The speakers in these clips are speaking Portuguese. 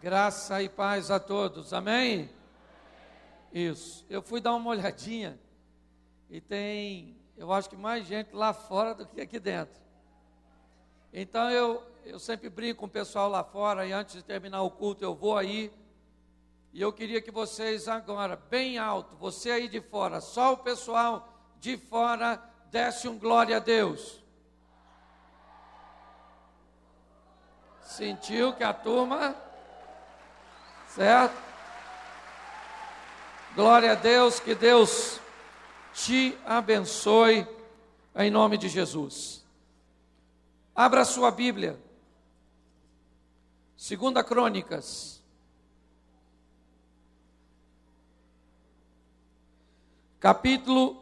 Graça e paz a todos, amém? Isso. Eu fui dar uma olhadinha e tem, eu acho que mais gente lá fora do que aqui dentro. Então eu, eu sempre brinco com o pessoal lá fora e antes de terminar o culto eu vou aí. E eu queria que vocês agora, bem alto, você aí de fora, só o pessoal de fora, desse um glória a Deus. Sentiu que a turma Certo? Glória a Deus, que Deus te abençoe em nome de Jesus. Abra sua Bíblia. Segunda Crônicas. Capítulo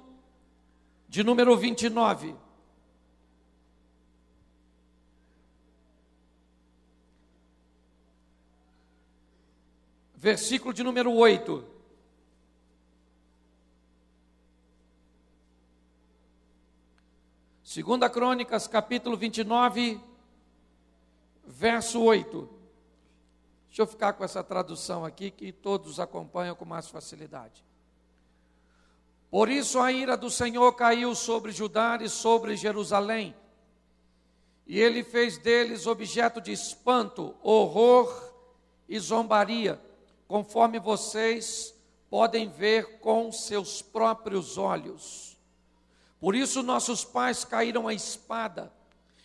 de número 29. Versículo de número 8. Segunda Crônicas, capítulo 29, verso 8. Deixa eu ficar com essa tradução aqui que todos acompanham com mais facilidade. Por isso a ira do Senhor caiu sobre Judá e sobre Jerusalém, e ele fez deles objeto de espanto, horror e zombaria conforme vocês podem ver com seus próprios olhos. Por isso nossos pais caíram à espada,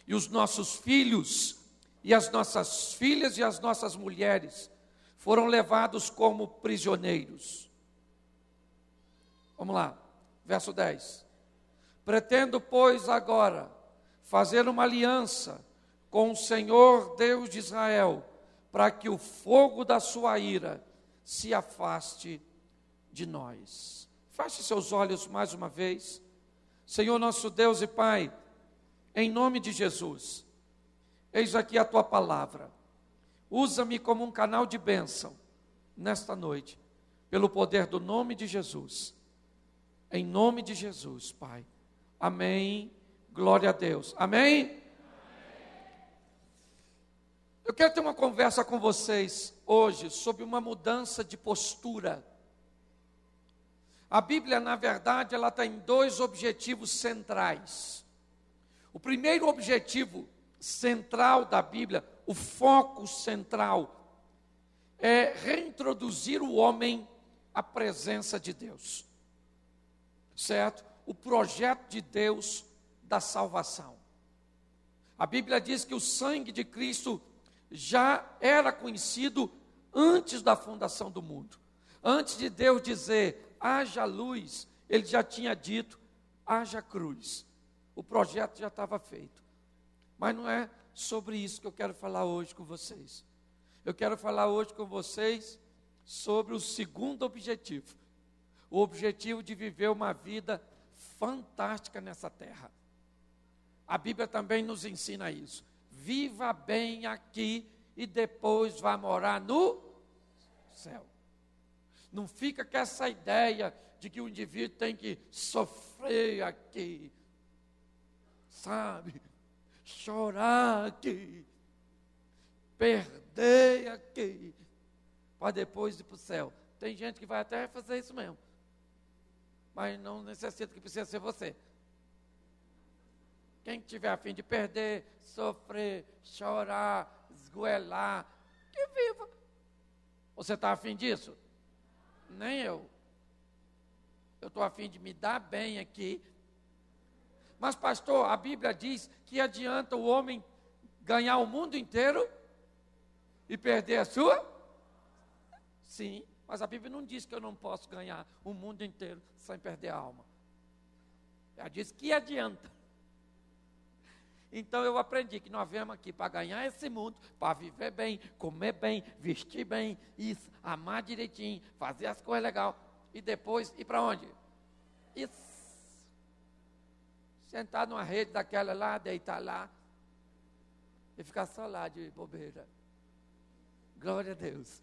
e os nossos filhos, e as nossas filhas e as nossas mulheres foram levados como prisioneiros. Vamos lá, verso 10. Pretendo, pois, agora fazer uma aliança com o Senhor Deus de Israel, para que o fogo da sua ira se afaste de nós. Feche seus olhos mais uma vez. Senhor nosso Deus e Pai, em nome de Jesus, eis aqui a tua palavra. Usa-me como um canal de bênção nesta noite, pelo poder do nome de Jesus. Em nome de Jesus, Pai. Amém. Glória a Deus. Amém. Eu quero ter uma conversa com vocês hoje sobre uma mudança de postura. A Bíblia, na verdade, ela tem dois objetivos centrais. O primeiro objetivo central da Bíblia, o foco central, é reintroduzir o homem à presença de Deus. Certo? O projeto de Deus da salvação. A Bíblia diz que o sangue de Cristo já era conhecido antes da fundação do mundo. Antes de Deus dizer, haja luz, ele já tinha dito, haja cruz. O projeto já estava feito. Mas não é sobre isso que eu quero falar hoje com vocês. Eu quero falar hoje com vocês sobre o segundo objetivo. O objetivo de viver uma vida fantástica nessa terra. A Bíblia também nos ensina isso viva bem aqui e depois vá morar no céu. Não fica com essa ideia de que o indivíduo tem que sofrer aqui, sabe? Chorar aqui, perder aqui, para depois ir para o céu. Tem gente que vai até fazer isso mesmo, mas não necessita que precisa ser você. Quem tiver a fim de perder, sofrer, chorar, esgoelar, que viva. Você está afim disso? Nem eu. Eu estou afim de me dar bem aqui. Mas, pastor, a Bíblia diz que adianta o homem ganhar o mundo inteiro e perder a sua? Sim, mas a Bíblia não diz que eu não posso ganhar o mundo inteiro sem perder a alma. Ela diz que adianta. Então eu aprendi que nós viemos aqui para ganhar esse mundo, para viver bem, comer bem, vestir bem, isso, amar direitinho, fazer as coisas legais. E depois ir para onde? Isso. Sentar numa rede daquela lá, deitar lá. E ficar só lá de bobeira. Glória a Deus.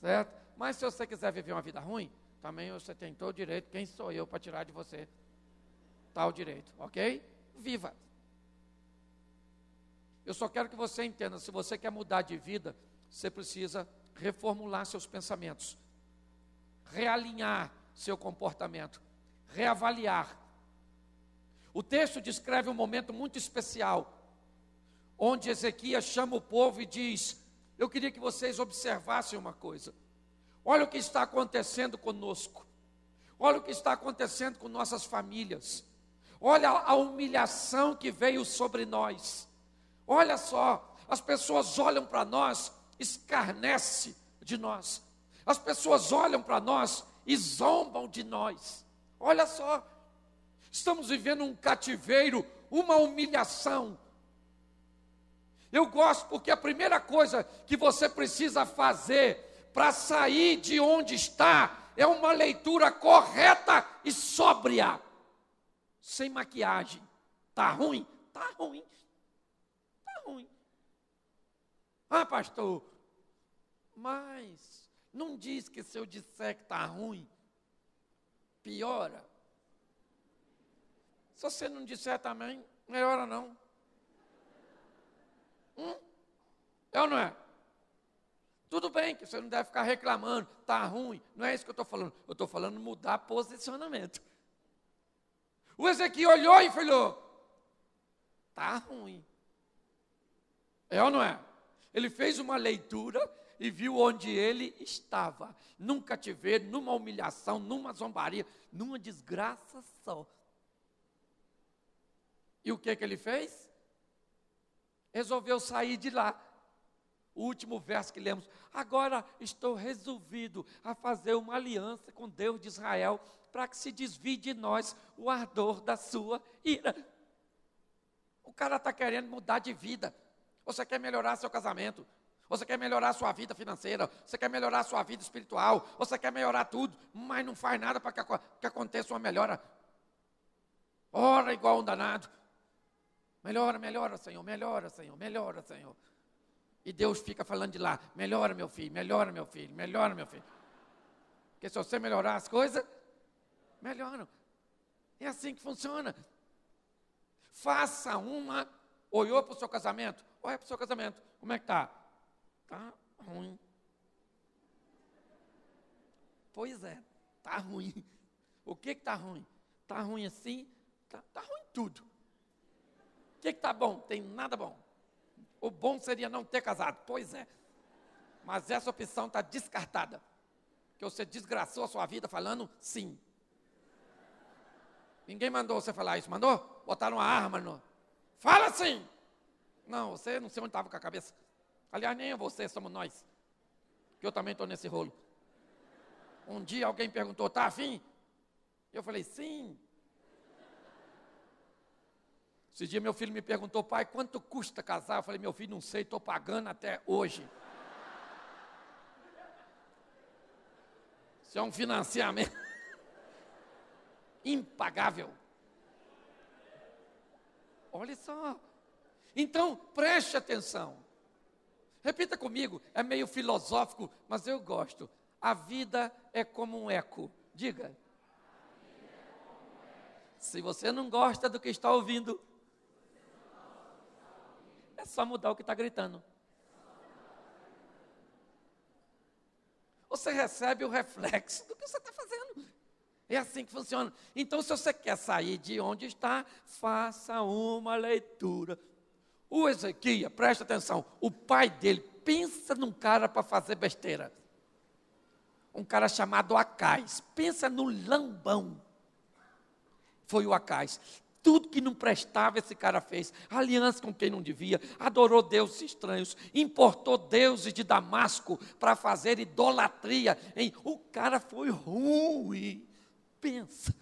Certo? Mas se você quiser viver uma vida ruim, também você tem todo o direito. Quem sou eu para tirar de você tal direito? Ok? Viva. Eu só quero que você entenda: se você quer mudar de vida, você precisa reformular seus pensamentos, realinhar seu comportamento, reavaliar. O texto descreve um momento muito especial, onde Ezequias chama o povo e diz: Eu queria que vocês observassem uma coisa. Olha o que está acontecendo conosco. Olha o que está acontecendo com nossas famílias. Olha a humilhação que veio sobre nós. Olha só, as pessoas olham para nós, escarnece de nós. As pessoas olham para nós e zombam de nós. Olha só, estamos vivendo um cativeiro, uma humilhação. Eu gosto porque a primeira coisa que você precisa fazer para sair de onde está é uma leitura correta e sóbria, sem maquiagem. Tá ruim? Tá ruim. Ruim. Ah, pastor, mas não diz que se eu disser que está ruim, piora. Se você não disser também, melhora não. Hum? É ou não é? Tudo bem que você não deve ficar reclamando, está ruim. Não é isso que eu estou falando. Eu estou falando mudar posicionamento. O Ezequiel olhou e falou: está ruim. É ou não é? Ele fez uma leitura e viu onde ele estava. Num cativeiro, numa humilhação, numa zombaria, numa desgraça só. E o que, que ele fez? Resolveu sair de lá. O último verso que lemos. Agora estou resolvido a fazer uma aliança com Deus de Israel para que se desvie de nós o ardor da sua ira. O cara está querendo mudar de vida. Você quer melhorar seu casamento? Você quer melhorar sua vida financeira, você quer melhorar sua vida espiritual, você quer melhorar tudo, mas não faz nada para que, que aconteça uma melhora. Ora igual um danado. Melhora, melhora, Senhor, melhora, Senhor, melhora, Senhor. E Deus fica falando de lá: melhora, meu filho, melhora, meu filho, melhora, meu filho. Porque se você melhorar as coisas, melhoram. É assim que funciona. Faça uma. Olhou para o seu casamento? Olha para o seu casamento. Como é que está? Está ruim. Pois é, está ruim. O que está ruim? Está ruim assim? Está tá ruim tudo. O que está bom? Tem nada bom. O bom seria não ter casado. Pois é. Mas essa opção está descartada. Que você desgraçou a sua vida falando sim. Ninguém mandou você falar isso. Mandou? Botaram uma arma no. Fala sim! Não, você não sei onde estava com a cabeça. Aliás, nem você, somos nós. Que eu também estou nesse rolo. Um dia alguém perguntou, está afim? Eu falei, sim. Esse dia meu filho me perguntou, pai, quanto custa casar? Eu falei, meu filho, não sei, estou pagando até hoje. Isso é um financiamento impagável. Olha só. Então, preste atenção. Repita comigo, é meio filosófico, mas eu gosto. A vida é como um eco. Diga. Se você não gosta do que está ouvindo, é só mudar o que está gritando. Você recebe o reflexo do que você está fazendo. É assim que funciona. Então, se você quer sair de onde está, faça uma leitura o Ezequiel, presta atenção, o pai dele, pensa num cara para fazer besteira. Um cara chamado Acais. Pensa no lambão. Foi o Acais. Tudo que não prestava esse cara fez. Aliança com quem não devia. Adorou deuses estranhos. Importou deuses de Damasco para fazer idolatria. Hein? O cara foi ruim. Pensa.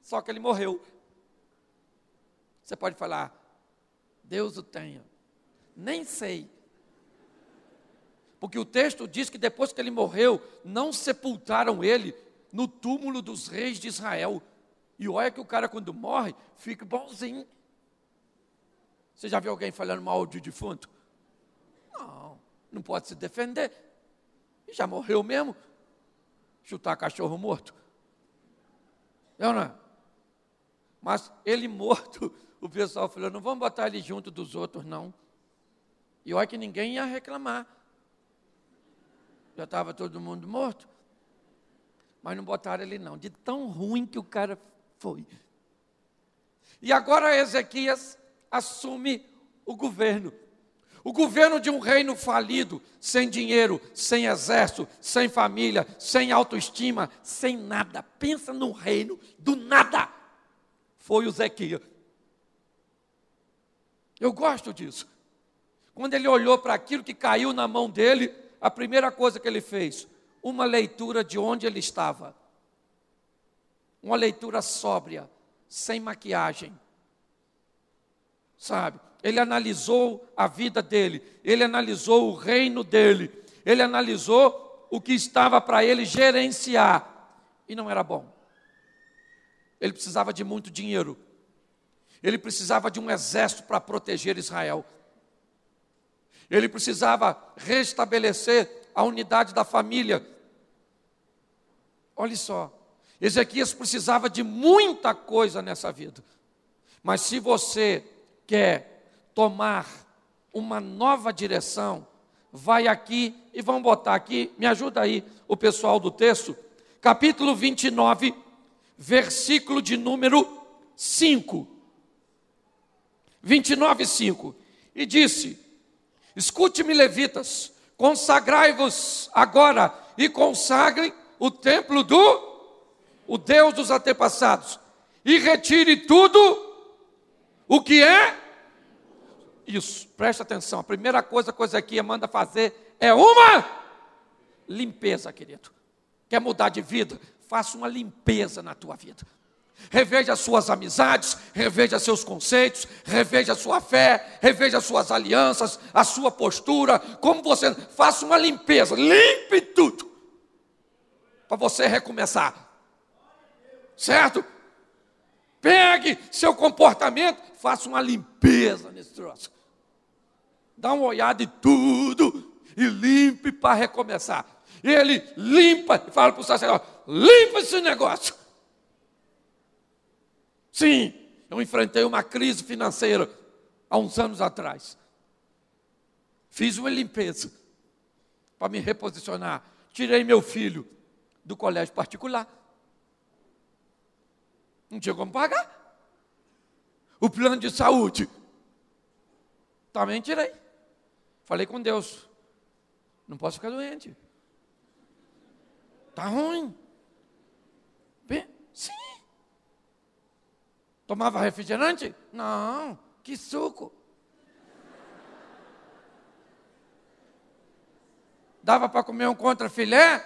Só que ele morreu. Você pode falar, Deus o tenha. Nem sei. Porque o texto diz que depois que ele morreu, não sepultaram ele no túmulo dos reis de Israel. E olha que o cara, quando morre, fica bonzinho. Você já viu alguém falando mal de defunto? Não, não pode se defender. Já morreu mesmo. Chutar cachorro morto. Eu não. É? Mas ele morto o pessoal falou: não vamos botar ele junto dos outros, não. E olha que ninguém ia reclamar. Já estava todo mundo morto. Mas não botaram ele não, de tão ruim que o cara foi. E agora Ezequias assume o governo. O governo de um reino falido, sem dinheiro, sem exército, sem família, sem autoestima, sem nada. Pensa num reino do nada. Foi o Zequias. Eu gosto disso. Quando ele olhou para aquilo que caiu na mão dele, a primeira coisa que ele fez, uma leitura de onde ele estava. Uma leitura sóbria, sem maquiagem. Sabe? Ele analisou a vida dele, ele analisou o reino dele, ele analisou o que estava para ele gerenciar e não era bom. Ele precisava de muito dinheiro. Ele precisava de um exército para proteger Israel. Ele precisava restabelecer a unidade da família. Olha só, Ezequias precisava de muita coisa nessa vida. Mas se você quer tomar uma nova direção, vai aqui e vamos botar aqui, me ajuda aí o pessoal do texto, capítulo 29, versículo de número 5. 29, 5. E disse: Escute-me, levitas, consagrai-vos agora e consagrem o templo do o Deus dos antepassados e retire tudo o que é isso. Preste atenção. A primeira coisa que a aqui manda fazer é uma limpeza, querido. Quer mudar de vida? Faça uma limpeza na tua vida. Reveja suas amizades, reveja seus conceitos, reveja sua fé, reveja suas alianças, a sua postura, como você faça uma limpeza, limpe tudo para você recomeçar. Certo? Pegue seu comportamento, faça uma limpeza nesse troço. Dá uma olhada em tudo e limpe para recomeçar. Ele limpa e fala para o sacerdote: limpa esse negócio. Sim, eu enfrentei uma crise financeira há uns anos atrás. Fiz uma limpeza para me reposicionar. Tirei meu filho do colégio particular. Não tinha como pagar. O plano de saúde. Também tirei. Falei com Deus. Não posso ficar doente. Está ruim. Bem, sim. Tomava refrigerante? Não, que suco. Dava para comer um contra filé?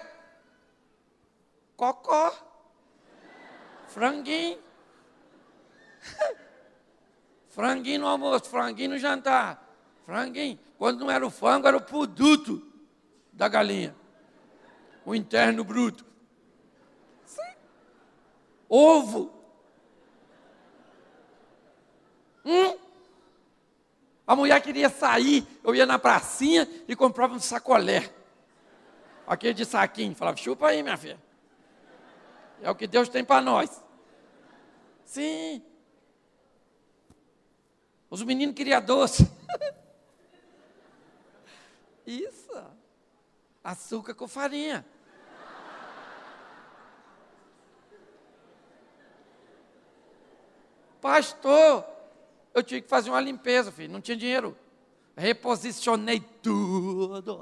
Cocó. Franguinho. franguinho no almoço, franguinho no jantar. Franguinho. Quando não era o frango, era o produto da galinha. O interno bruto. Sim. Ovo. Hum? A mulher queria sair, eu ia na pracinha e comprava um sacolé. Aquele de saquinho. Falava, chupa aí, minha filha. É o que Deus tem para nós. Sim. Os meninos queriam doce. Isso. Açúcar com farinha. Pastor, eu tive que fazer uma limpeza, filho, não tinha dinheiro. Reposicionei tudo.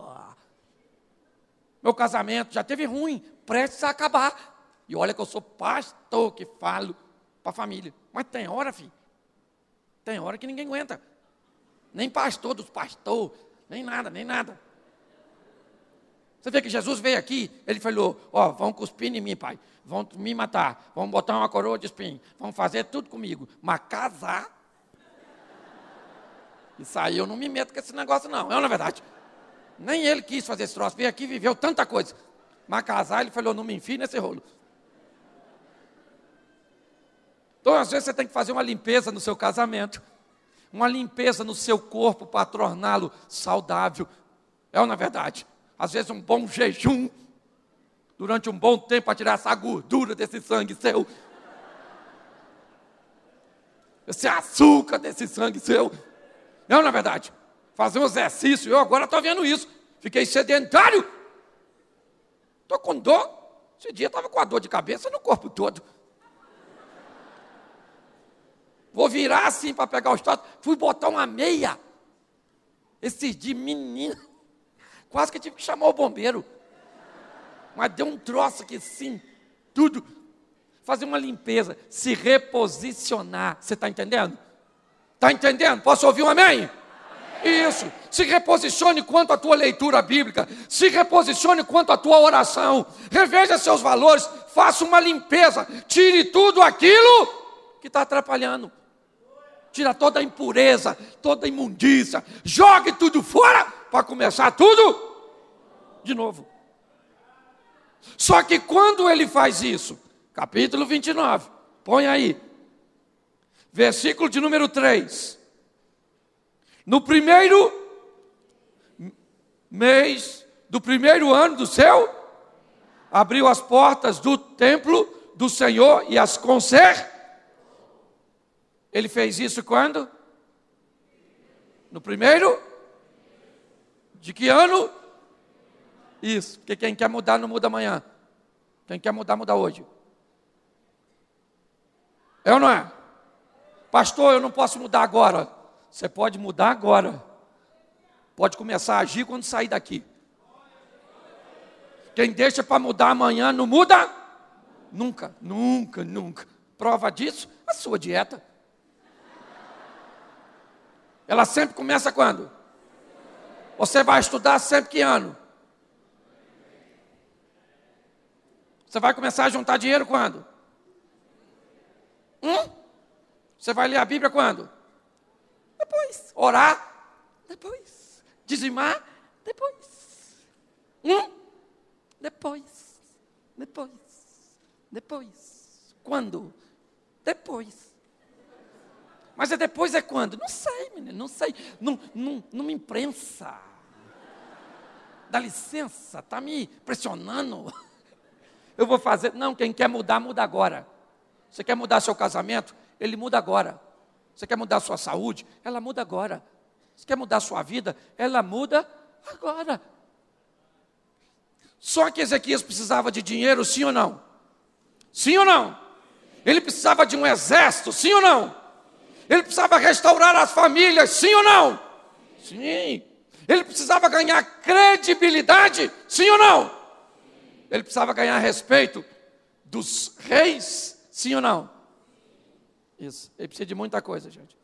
Meu casamento já teve ruim, prestes a acabar. E olha que eu sou pastor que falo para a família. Mas tem hora, filho. Tem hora que ninguém aguenta. Nem pastor dos pastores, nem nada, nem nada. Você vê que Jesus veio aqui, ele falou: Ó, oh, vão cuspir em mim, pai. Vão me matar. Vão botar uma coroa de espinho. Vão fazer tudo comigo. Mas casar isso aí eu não me meto com esse negócio, não. Não, na verdade. Nem ele quis fazer esse troço. Veio aqui e viveu tanta coisa. Mas casar, ele falou, não me enfie nesse rolo. Então, às vezes, você tem que fazer uma limpeza no seu casamento. Uma limpeza no seu corpo para torná-lo saudável. É ou na verdade? Às vezes, um bom jejum. Durante um bom tempo, para tirar essa gordura desse sangue seu. Esse açúcar desse sangue seu. Não, na verdade, fazer um exercício, eu agora estou vendo isso. Fiquei sedentário. Estou com dor. Esse dia estava com a dor de cabeça no corpo todo. Vou virar assim para pegar o estado. Fui botar uma meia. Esse dia, menino. Quase que tive que chamar o bombeiro. Mas deu um troço aqui assim, tudo. Fazer uma limpeza, se reposicionar. Você está entendendo? Está entendendo? Posso ouvir um amém? Isso. Se reposicione quanto à tua leitura bíblica. Se reposicione quanto à tua oração. Reveja seus valores. Faça uma limpeza. Tire tudo aquilo que está atrapalhando. Tira toda a impureza, toda a imundícia. Jogue tudo fora para começar tudo de novo. Só que quando ele faz isso, capítulo 29, põe aí, versículo de número 3. No primeiro mês do primeiro ano do céu, abriu as portas do templo do Senhor e as conser. Ele fez isso quando? No primeiro? De que ano? Isso, porque quem quer mudar não muda amanhã. Quem quer mudar, muda hoje. É ou não é? Pastor, eu não posso mudar agora. Você pode mudar agora. Pode começar a agir quando sair daqui. Quem deixa para mudar amanhã não muda? Nunca, nunca, nunca. Prova disso? A sua dieta. Ela sempre começa quando? Você vai estudar sempre que ano? Você vai começar a juntar dinheiro quando? Hum? Você vai ler a Bíblia quando? Depois. Orar? Depois. Dizimar? Depois. Hum? Depois. Depois. Depois. Quando? Depois. Mas é depois é quando? Não sei, menino, não sei. Não, não, não me imprensa. Dá licença, está me pressionando. Eu vou fazer. Não, quem quer mudar, muda agora. Você quer mudar seu casamento? Ele muda agora. Você quer mudar sua saúde? Ela muda agora. Você quer mudar sua vida? Ela muda agora. Só que Ezequias precisava de dinheiro, sim ou não? Sim ou não? Ele precisava de um exército, sim ou não? Ele precisava restaurar as famílias, sim ou não? Sim. Ele precisava ganhar credibilidade, sim ou não? Ele precisava ganhar respeito dos reis, sim ou não? Isso. Ele precisa de muita coisa, gente.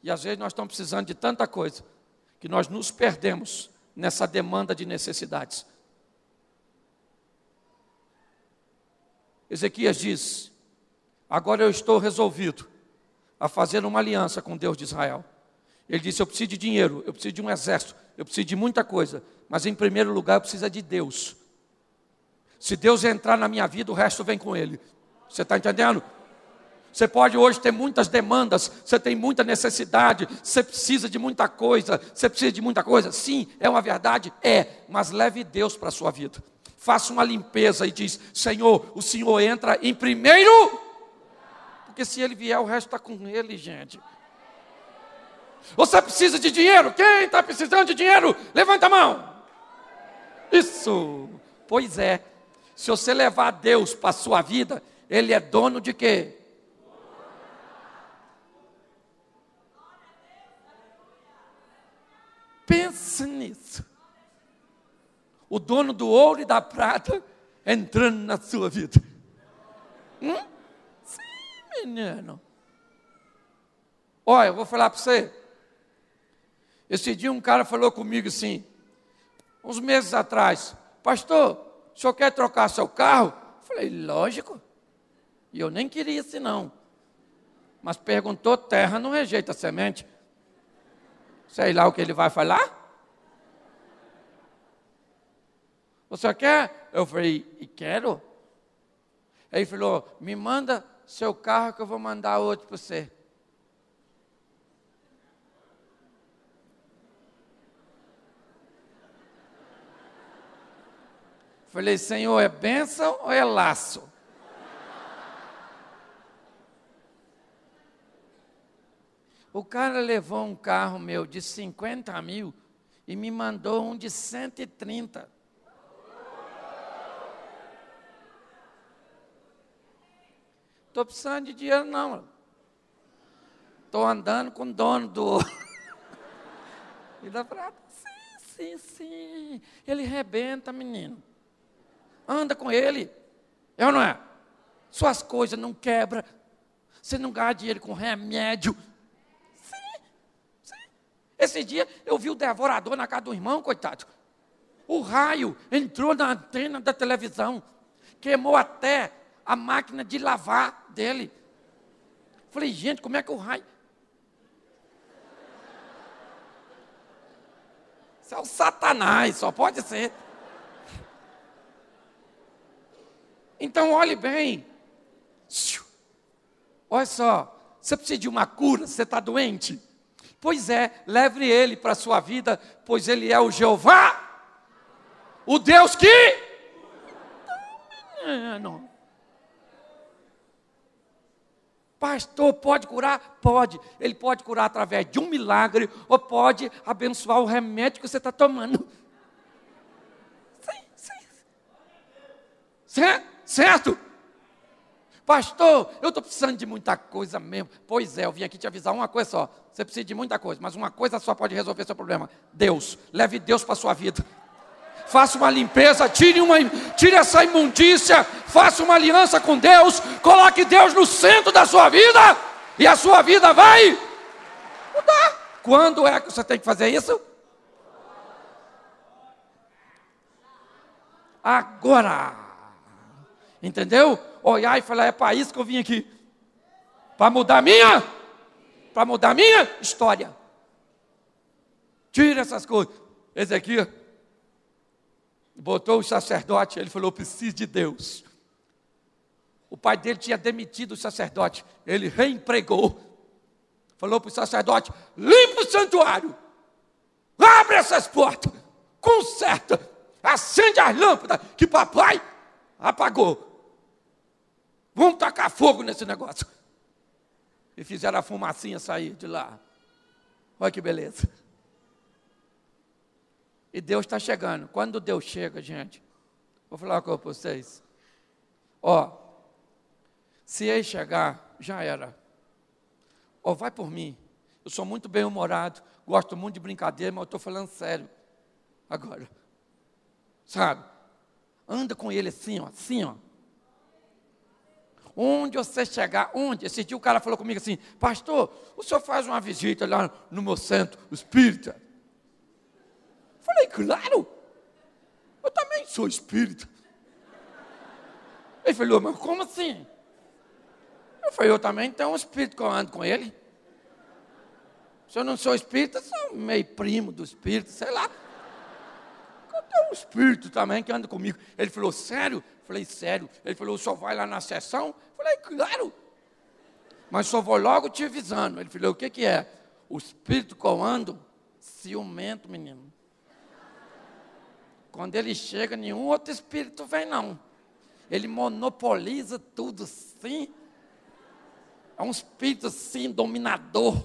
E às vezes nós estamos precisando de tanta coisa que nós nos perdemos nessa demanda de necessidades. Ezequias diz: Agora eu estou resolvido a fazer uma aliança com Deus de Israel. Ele disse: Eu preciso de dinheiro, eu preciso de um exército, eu preciso de muita coisa, mas em primeiro lugar eu preciso de Deus. Se Deus entrar na minha vida, o resto vem com Ele. Você está entendendo? Você pode hoje ter muitas demandas, você tem muita necessidade, você precisa de muita coisa, você precisa de muita coisa. Sim, é uma verdade? É, mas leve Deus para a sua vida. Faça uma limpeza e diz: Senhor, o Senhor entra em primeiro, porque se Ele vier, o resto está com Ele, gente. Você precisa de dinheiro? Quem está precisando de dinheiro? Levanta a mão. Isso. Pois é, se você levar Deus para a sua vida, Ele é dono de quê? Pense nisso. O dono do ouro e da prata entrando na sua vida. Hum? Sim, menino. Olha, eu vou falar para você. Esse dia um cara falou comigo assim, uns meses atrás, pastor, o senhor quer trocar seu carro? Falei, lógico. E eu nem queria assim não. Mas perguntou, terra não rejeita semente. Sei lá o que ele vai falar. Você quer? Eu falei, e quero. Ele falou, me manda seu carro que eu vou mandar outro para você. Falei, Senhor, é bênção ou é laço? O cara levou um carro meu de 50 mil e me mandou um de 130. Estou precisando de dinheiro, não. Estou andando com o dono do Ele E dá para. Sim, sim, sim. Ele rebenta, menino. Anda com ele. É Eu não é? Suas coisas não quebram. Você não ganha dinheiro com remédio. Esse dia eu vi o devorador na casa do irmão, coitado. O raio entrou na antena da televisão, queimou até a máquina de lavar dele. Falei, gente, como é que o raio. Isso é o Satanás, só pode ser. Então, olhe bem. Olha só, você precisa de uma cura, você está doente? Pois é, leve ele para a sua vida, pois ele é o Jeová, o Deus que. Não. Pastor, pode curar? Pode. Ele pode curar através de um milagre ou pode abençoar o remédio que você está tomando. Sim, sim. Certo? Pastor, eu estou precisando de muita coisa mesmo. Pois é, eu vim aqui te avisar uma coisa só. Você precisa de muita coisa, mas uma coisa só pode resolver seu problema. Deus. Leve Deus para a sua vida. Faça uma limpeza, tire, uma, tire essa imundícia, faça uma aliança com Deus, coloque Deus no centro da sua vida, e a sua vida vai mudar. Quando é que você tem que fazer isso? Agora. Entendeu? Olhar e falar: é para isso que eu vim aqui. Para mudar minha, para mudar minha história. Tira essas coisas. Aqui botou o sacerdote, ele falou: preciso de Deus. O pai dele tinha demitido o sacerdote, ele reempregou. Falou para o sacerdote: limpa o santuário, abre essas portas, conserta, acende as lâmpadas que papai apagou. Vamos tacar fogo nesse negócio. E fizeram a fumacinha sair de lá. Olha que beleza. E Deus está chegando. Quando Deus chega, gente, vou falar com vocês. Ó, se ele chegar, já era. Ó, vai por mim. Eu sou muito bem-humorado, gosto muito de brincadeira, mas eu estou falando sério. Agora. Sabe? Anda com ele assim, ó, assim, ó. Onde você chegar, onde? Esse dia o cara falou comigo assim, pastor, o senhor faz uma visita lá no meu centro espírita? Falei, claro, eu também sou espírita. Ele falou, mas como assim? Eu falei, eu também tenho um espírito que eu ando com ele. Se eu não sou espírita, sou meio primo do espírito, sei lá. Eu tenho um espírito também que anda comigo. Ele falou, sério? Falei, sério? Ele falou, senhor vai lá na sessão? Falei, claro. Mas só vou logo te avisando. Ele falou, o que, que é? O espírito coando, ciumento, menino. Quando ele chega, nenhum outro espírito vem, não. Ele monopoliza tudo, sim. É um espírito, assim, dominador.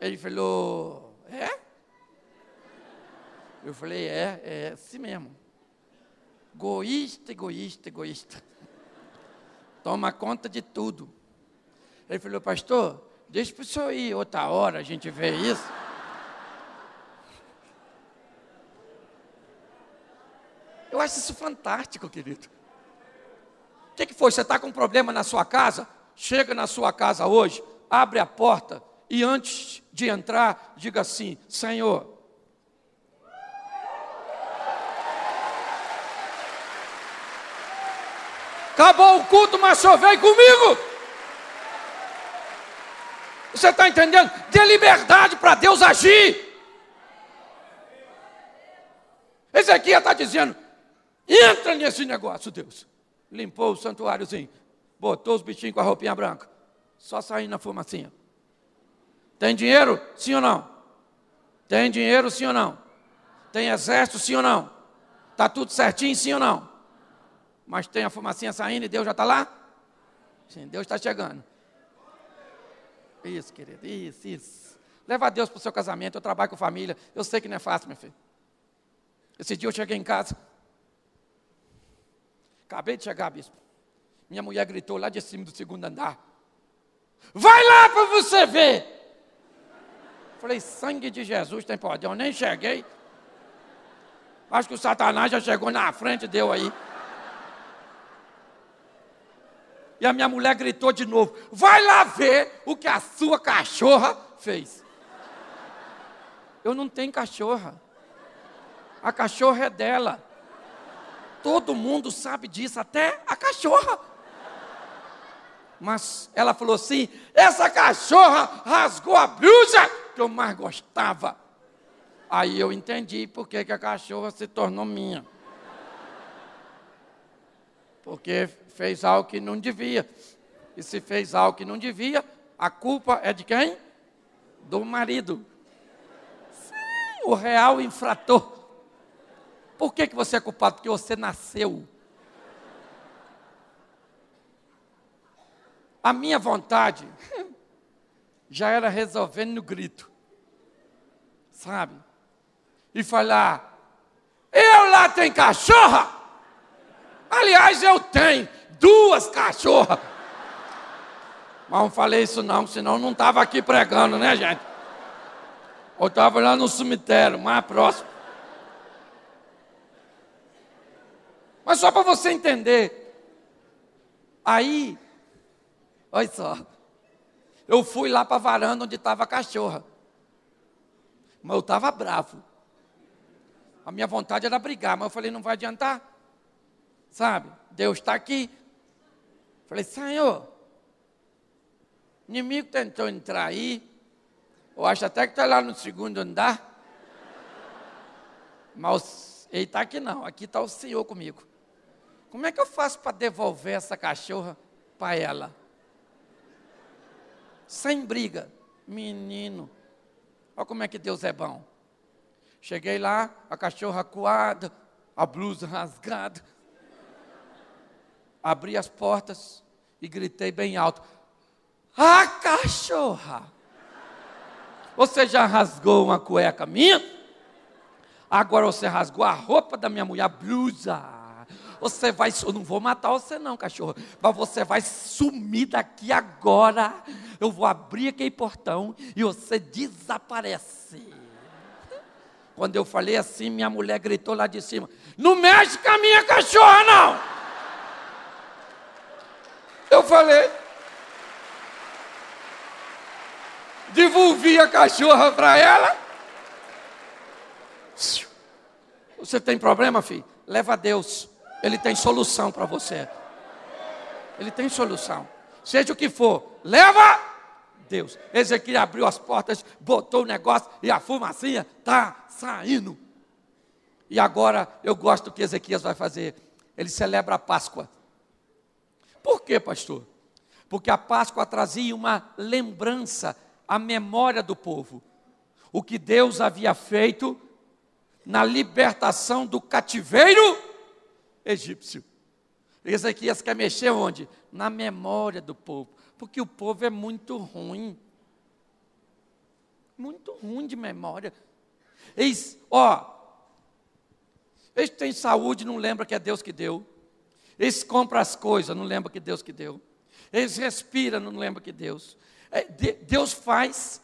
Ele falou, é? Eu falei, é, é assim mesmo. Egoísta, egoísta, egoísta. Toma conta de tudo. Ele falou, pastor, deixa para o senhor ir outra hora, a gente vê isso. Eu acho isso fantástico, querido. O que, que foi? Você está com um problema na sua casa? Chega na sua casa hoje, abre a porta e antes de entrar, diga assim: Senhor, Acabou o culto, mas só vem comigo. Você está entendendo? Dê liberdade para Deus agir. Esse aqui está dizendo: entra nesse negócio, Deus. Limpou o santuáriozinho, botou os bichinhos com a roupinha branca, só saindo na fumacinha. Tem dinheiro? Sim ou não? Tem dinheiro? Sim ou não? Tem exército? Sim ou não? Está tudo certinho? Sim ou não? Mas tem a fumacinha saindo e Deus já está lá? Sim, Deus está chegando. Isso, querido, isso, isso. Leva Deus para o seu casamento, eu trabalho com família. Eu sei que não é fácil, meu filho. Esse dia eu cheguei em casa. Acabei de chegar, bispo. Minha mulher gritou lá de cima do segundo andar: Vai lá para você ver! Falei, sangue de Jesus tem poder. Eu nem cheguei. Acho que o Satanás já chegou na frente, deu aí. E a minha mulher gritou de novo: Vai lá ver o que a sua cachorra fez. Eu não tenho cachorra. A cachorra é dela. Todo mundo sabe disso, até a cachorra. Mas ela falou assim: essa cachorra rasgou a blusa que eu mais gostava. Aí eu entendi por que, que a cachorra se tornou minha. Porque fez algo que não devia. E se fez algo que não devia, a culpa é de quem? Do marido. Sim, o real infrator. Por que, que você é culpado? Porque você nasceu. A minha vontade já era resolvendo no grito. Sabe? E falar: Eu lá tenho cachorra. Aliás, eu tenho duas cachorras. Mas não falei isso não, senão não estava aqui pregando, né, gente? Eu estava lá no cemitério, mais próximo. Mas só para você entender. Aí, olha só. Eu fui lá para a varanda onde estava a cachorra. Mas eu estava bravo. A minha vontade era brigar, mas eu falei, não vai adiantar. Sabe? Deus está aqui. Falei, Senhor, o inimigo tentou entrar aí. Eu acho até que está lá no segundo andar. Mas ele está aqui não, aqui está o Senhor comigo. Como é que eu faço para devolver essa cachorra para ela? Sem briga. Menino, olha como é que Deus é bom. Cheguei lá, a cachorra coada, a blusa rasgada. Abri as portas e gritei bem alto: A cachorra! Você já rasgou uma cueca minha? Agora você rasgou a roupa da minha mulher, blusa. Você vai, eu não vou matar você não, cachorro, mas você vai sumir daqui agora. Eu vou abrir aquele portão e você desaparece. Quando eu falei assim, minha mulher gritou lá de cima: Não mexe com a minha cachorra, não! Eu falei. Devolvi a cachorra para ela. Você tem problema, filho? Leva a Deus. Ele tem solução para você. Ele tem solução. Seja o que for, leva Deus. Ezequiel abriu as portas, botou o negócio e a fumacinha está saindo. E agora eu gosto do que Ezequias vai fazer. Ele celebra a Páscoa. Quê, pastor? Porque a Páscoa trazia uma lembrança, a memória do povo. O que Deus havia feito na libertação do cativeiro egípcio. Ezequias quer mexer onde? Na memória do povo. Porque o povo é muito ruim. Muito ruim de memória. Eles, ó, eles têm saúde, não lembra que é Deus que deu. Eles compram as coisas, não lembra que Deus que deu. Eles respiram, não lembra que Deus. É, Deus faz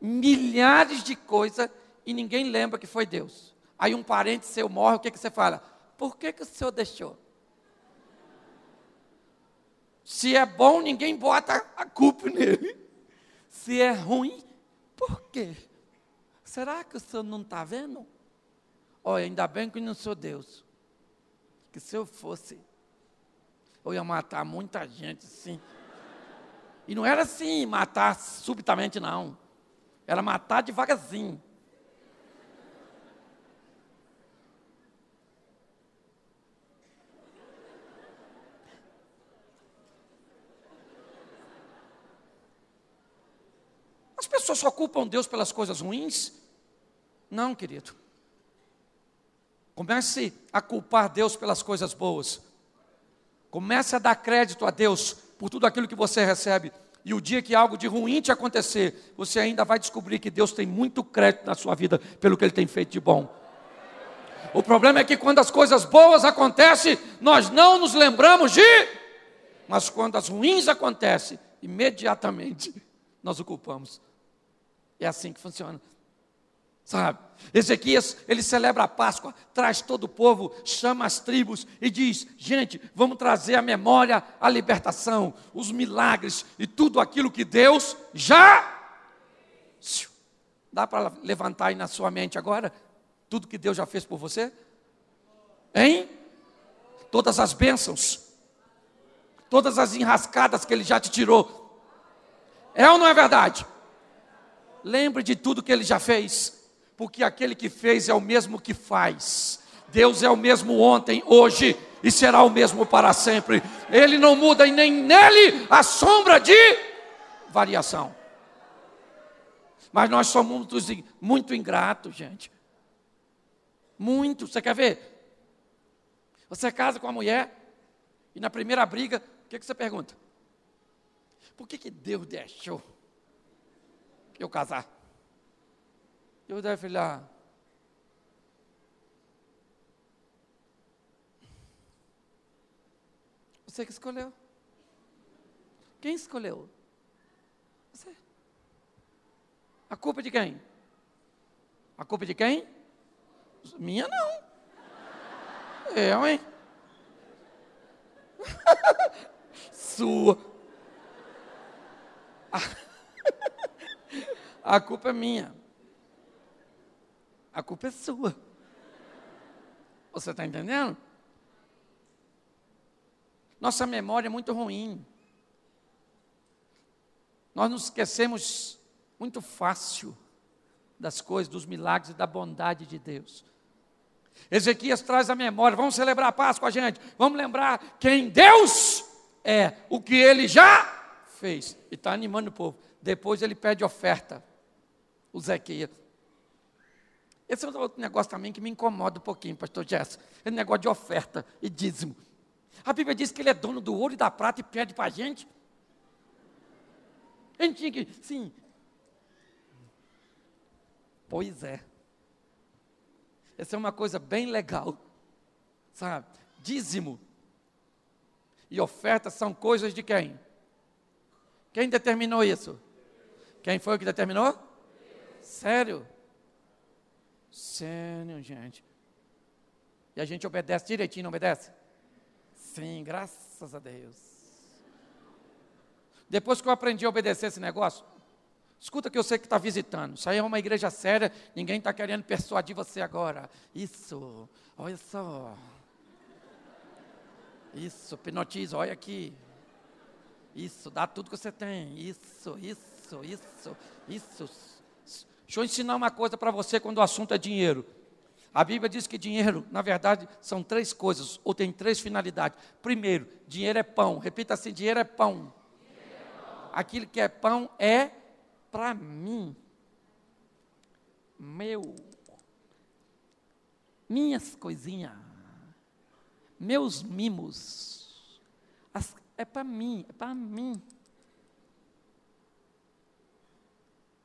milhares de coisas e ninguém lembra que foi Deus. Aí um parente seu morre, o que, que você fala? Por que, que o senhor deixou? Se é bom, ninguém bota a culpa nele. Se é ruim, por quê? Será que o senhor não está vendo? Olha, ainda bem que não sou Deus. Que se eu fosse, eu ia matar muita gente, sim. E não era assim, matar subitamente, não. Era matar devagarzinho. pessoas só culpam Deus pelas coisas ruins? Não, querido. Comece a culpar Deus pelas coisas boas. Comece a dar crédito a Deus por tudo aquilo que você recebe. E o dia que algo de ruim te acontecer, você ainda vai descobrir que Deus tem muito crédito na sua vida pelo que Ele tem feito de bom. O problema é que quando as coisas boas acontecem, nós não nos lembramos de mas quando as ruins acontecem, imediatamente nós o culpamos. É assim que funciona. Sabe? Ezequias, ele celebra a Páscoa, traz todo o povo, chama as tribos e diz: gente, vamos trazer à memória a libertação, os milagres e tudo aquilo que Deus já. Dá para levantar aí na sua mente agora tudo que Deus já fez por você? Hein? Todas as bênçãos, todas as enrascadas que Ele já te tirou. É ou não é verdade? Lembre de tudo que Ele já fez porque aquele que fez é o mesmo que faz. Deus é o mesmo ontem, hoje e será o mesmo para sempre. Ele não muda e nem nele a sombra de variação. Mas nós somos muito, ingratos, gente. Muito. Você quer ver? Você casa com a mulher e na primeira briga, o que, que você pergunta? Por que, que Deus deixou eu casar? Eu deve falar. Você que escolheu. Quem escolheu? Você. A culpa é de quem? A culpa é de quem? Minha não. Eu, hein? Sua. A culpa é minha a culpa é sua. Você está entendendo? Nossa memória é muito ruim. Nós nos esquecemos muito fácil das coisas, dos milagres e da bondade de Deus. Ezequias traz a memória, vamos celebrar a Páscoa, gente. Vamos lembrar quem Deus é, o que ele já fez. E está animando o povo. Depois ele pede oferta. O Zequias. Esse é outro negócio também que me incomoda um pouquinho, pastor Jess. Esse negócio de oferta e dízimo. A Bíblia diz que ele é dono do ouro e da prata e pede para a gente. A gente tinha que, sim. Pois é. Essa é uma coisa bem legal. Sabe? Dízimo e oferta são coisas de quem? Quem determinou isso? Quem foi que determinou? Sério? Sério, gente. E a gente obedece direitinho, não obedece? Sim, graças a Deus. Depois que eu aprendi a obedecer esse negócio, escuta que eu sei que está visitando. Isso aí é uma igreja séria, ninguém está querendo persuadir você agora. Isso, olha só. Isso, hipnotiza, olha aqui. Isso, dá tudo que você tem. Isso, isso, isso, isso. Deixa eu ensinar uma coisa para você quando o assunto é dinheiro. A Bíblia diz que dinheiro, na verdade, são três coisas, ou tem três finalidades. Primeiro, dinheiro é pão. Repita assim: dinheiro é pão. Dinheiro é pão. Aquilo que é pão é para mim. Meu. Minhas coisinhas. Meus mimos. As, é para mim, é para mim.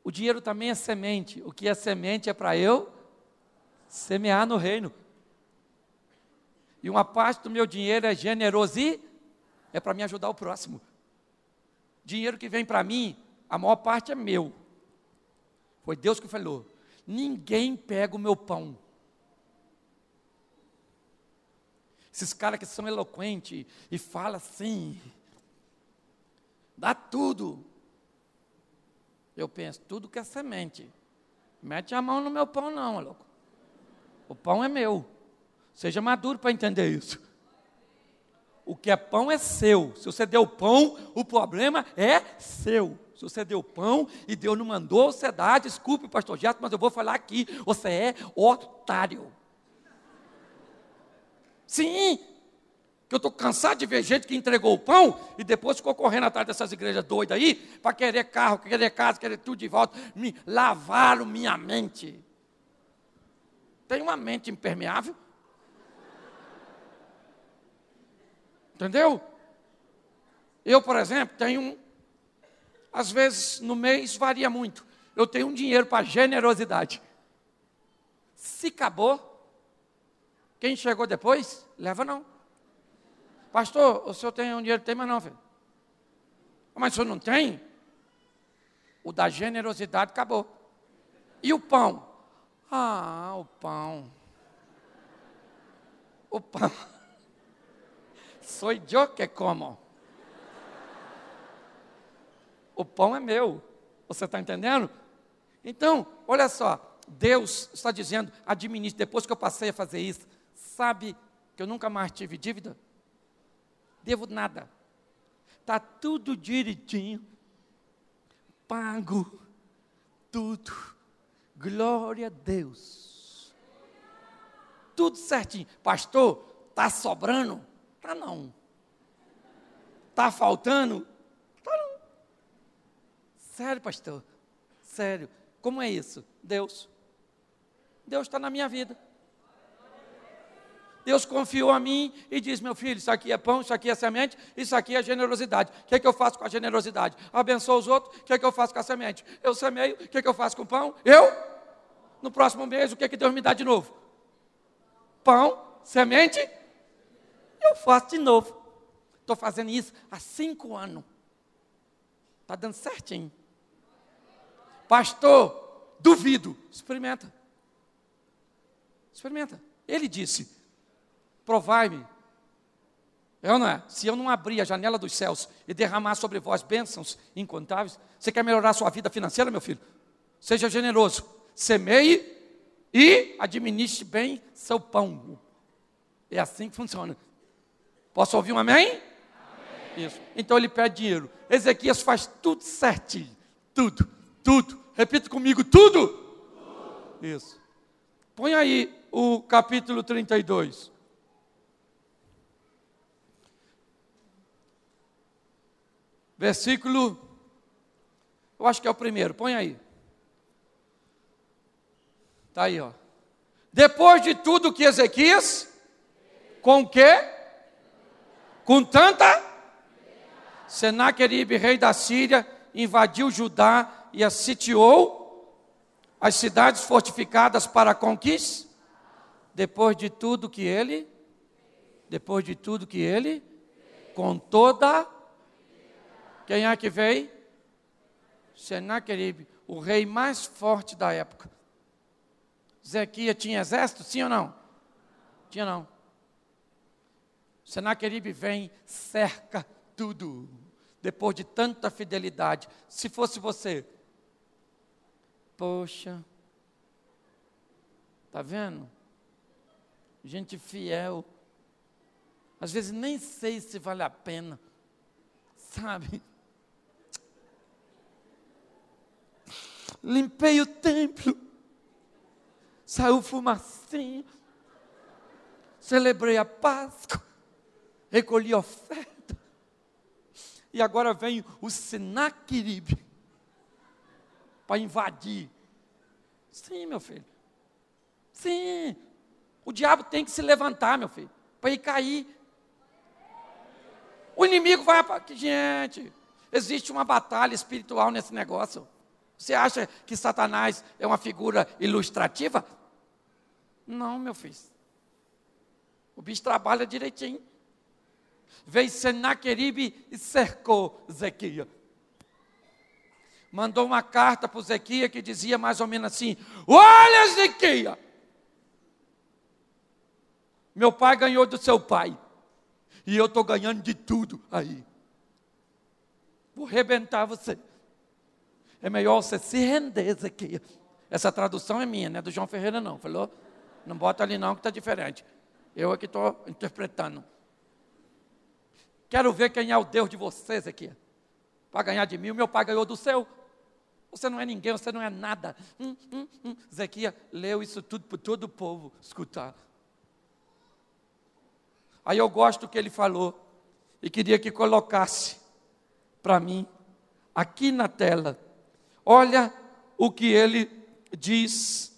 O dinheiro também é semente. O que é semente é para eu semear no reino. E uma parte do meu dinheiro é generoso e é para me ajudar o próximo. Dinheiro que vem para mim, a maior parte é meu. Foi Deus que falou: ninguém pega o meu pão. Esses caras que são eloquentes e falam assim, dá tudo. Eu penso, tudo que é semente. Mete a mão no meu pão, não, louco. O pão é meu. Seja maduro para entender isso. O que é pão é seu. Se você deu pão, o problema é seu. Se você deu pão e Deus não mandou, você dá. Desculpe, pastor Gerson, mas eu vou falar aqui. Você é otário. Sim, que eu estou cansado de ver gente que entregou o pão e depois ficou correndo atrás dessas igrejas doidas aí para querer carro, querer casa, querer tudo de volta. Me lavaram minha mente. Tem uma mente impermeável. Entendeu? Eu, por exemplo, tenho um. Às vezes no mês varia muito. Eu tenho um dinheiro para generosidade. Se acabou, quem chegou depois, leva não. Pastor, o senhor tem um dinheiro? Tem, mas não, filho. Mas o senhor não tem? O da generosidade acabou. E o pão? Ah, o pão. O pão. Sou eu que como. O pão é meu. Você está entendendo? Então, olha só. Deus está dizendo, administre. Depois que eu passei a fazer isso, sabe que eu nunca mais tive dívida? Devo nada. Está tudo direitinho. Pago. Tudo. Glória a Deus. Tudo certinho. Pastor, está sobrando? Tá não. Tá faltando? Tá não. Sério, pastor? Sério. Como é isso? Deus. Deus está na minha vida. Deus confiou a mim e diz: Meu filho, isso aqui é pão, isso aqui é semente, isso aqui é generosidade. O que é que eu faço com a generosidade? Abençoo os outros, o que é que eu faço com a semente? Eu semeio, o que é que eu faço com o pão? Eu? No próximo mês, o que é que Deus me dá de novo? Pão, semente, eu faço de novo. Estou fazendo isso há cinco anos. Está dando certinho. Pastor, duvido. Experimenta. Experimenta. Ele disse: Provai-me. É ou não é? Se eu não abrir a janela dos céus e derramar sobre vós bênçãos incontáveis, você quer melhorar a sua vida financeira, meu filho? Seja generoso, semeie e administre bem seu pão. É assim que funciona. Posso ouvir um amém? amém? Isso. Então ele pede dinheiro. Ezequias faz tudo certinho. Tudo, tudo. Repita comigo, tudo. tudo. Isso. Põe aí o capítulo 32. Versículo, eu acho que é o primeiro, põe aí. Está aí, ó. Depois de tudo que Ezequias, com que? Com tanta? Senaqueribe, rei da Síria, invadiu Judá e assitiou as cidades fortificadas para a conquista. Depois de tudo que ele, depois de tudo que ele, com toda quem é que veio? Senaqueribe, o rei mais forte da época. Zequia tinha exército, sim ou não? Tinha não. Senaqueribe vem, cerca tudo. Depois de tanta fidelidade. Se fosse você, poxa, tá vendo? Gente fiel. Às vezes nem sei se vale a pena, sabe? Limpei o templo, saiu fumacinha, celebrei a Páscoa, recolhi oferta, e agora vem o Senaqueribe para invadir. Sim, meu filho. Sim. O diabo tem que se levantar, meu filho, para ir cair. O inimigo vai. Gente, existe uma batalha espiritual nesse negócio. Você acha que Satanás é uma figura ilustrativa? Não, meu filho. O bicho trabalha direitinho. Veio Senaqueribe e cercou Zequia. Mandou uma carta para o Zequia que dizia mais ou menos assim: Olha, Zequia, meu pai ganhou do seu pai, e eu estou ganhando de tudo aí. Vou arrebentar você. É melhor você se render, Ezequiel. Essa tradução é minha, não é do João Ferreira, não. Falou? Não bota ali, não, que está diferente. Eu aqui estou interpretando. Quero ver quem é o Deus de vocês aqui. Para ganhar de mim, o meu pai ganhou do seu. Você não é ninguém, você não é nada. Hum, hum, hum. Zequia leu isso tudo para todo o povo escutar. Aí eu gosto que ele falou e queria que colocasse para mim aqui na tela Olha o que ele diz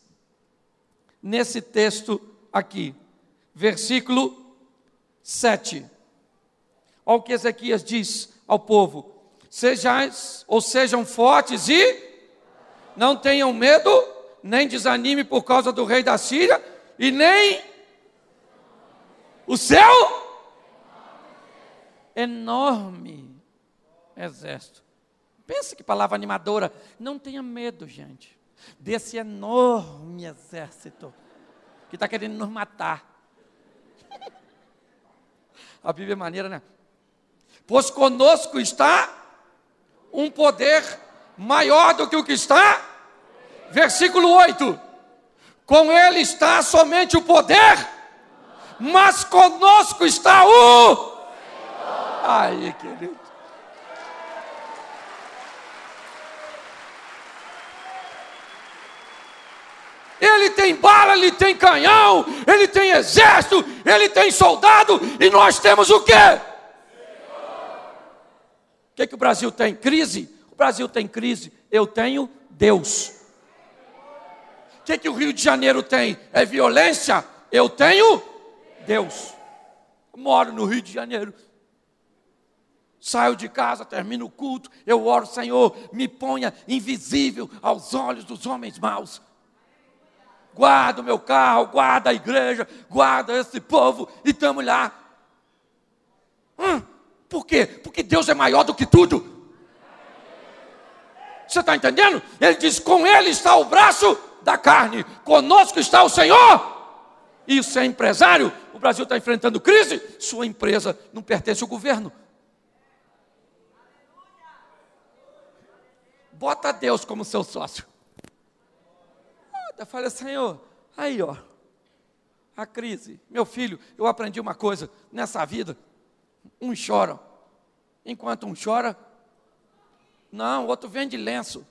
nesse texto aqui, versículo 7. Olha o que Ezequias diz ao povo: Sejais ou sejam fortes e não tenham medo, nem desanime por causa do rei da Síria, e nem o céu enorme exército. Pensa que palavra animadora. Não tenha medo, gente, desse enorme exército que está querendo nos matar. A Bíblia é maneira, né? Pois conosco está um poder maior do que o que está. Versículo 8. Com ele está somente o poder, mas conosco está o. Aí, querido. Ele tem bala, ele tem canhão, ele tem exército, ele tem soldado, e nós temos o quê? O que, que o Brasil tem? Crise? O Brasil tem crise, eu tenho Deus. O que, que o Rio de Janeiro tem? É violência? Eu tenho Deus. Eu moro no Rio de Janeiro. Saio de casa, termino o culto, eu oro, Senhor, me ponha invisível aos olhos dos homens maus guarda o meu carro, guarda a igreja, guarda esse povo, e estamos lá. Hum, por quê? Porque Deus é maior do que tudo. Você está entendendo? Ele diz: com ele está o braço da carne, conosco está o Senhor. E você é empresário, o Brasil está enfrentando crise, sua empresa não pertence ao governo. Bota Deus como seu sócio. Eu falei, Senhor, aí ó, a crise. Meu filho, eu aprendi uma coisa nessa vida. Um chora. Enquanto um chora, não, o outro vende lenço.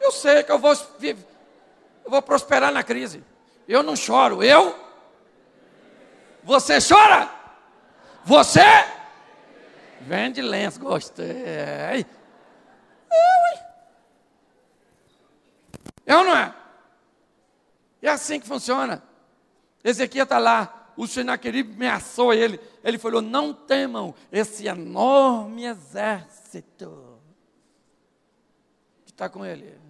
Eu sei que eu vou, eu vou prosperar na crise. Eu não choro, eu. Você chora? Você vende lenço, gostei. É ou não é? É assim que funciona. Ezequiel está lá, o Senaquerib ameaçou ele. Ele falou: Não temam esse enorme exército que está com ele.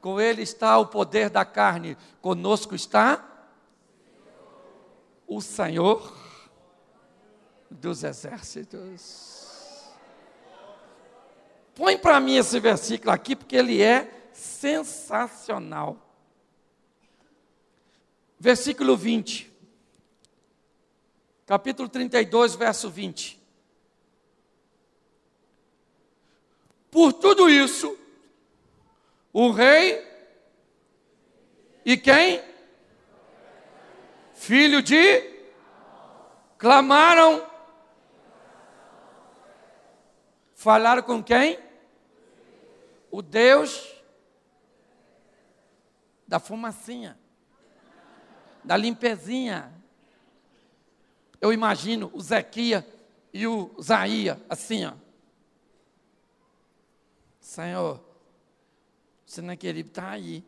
Com ele está o poder da carne, conosco está o Senhor dos exércitos. Põe para mim esse versículo aqui, porque ele é sensacional. Versículo 20. Capítulo 32, verso 20. Por tudo isso, o rei e quem? Filho de clamaram. Falaram com quem? O Deus da fumacinha, da limpezinha. Eu imagino o Zequia e o Zaía assim, ó. Senhor, o Senaqueribe está aí.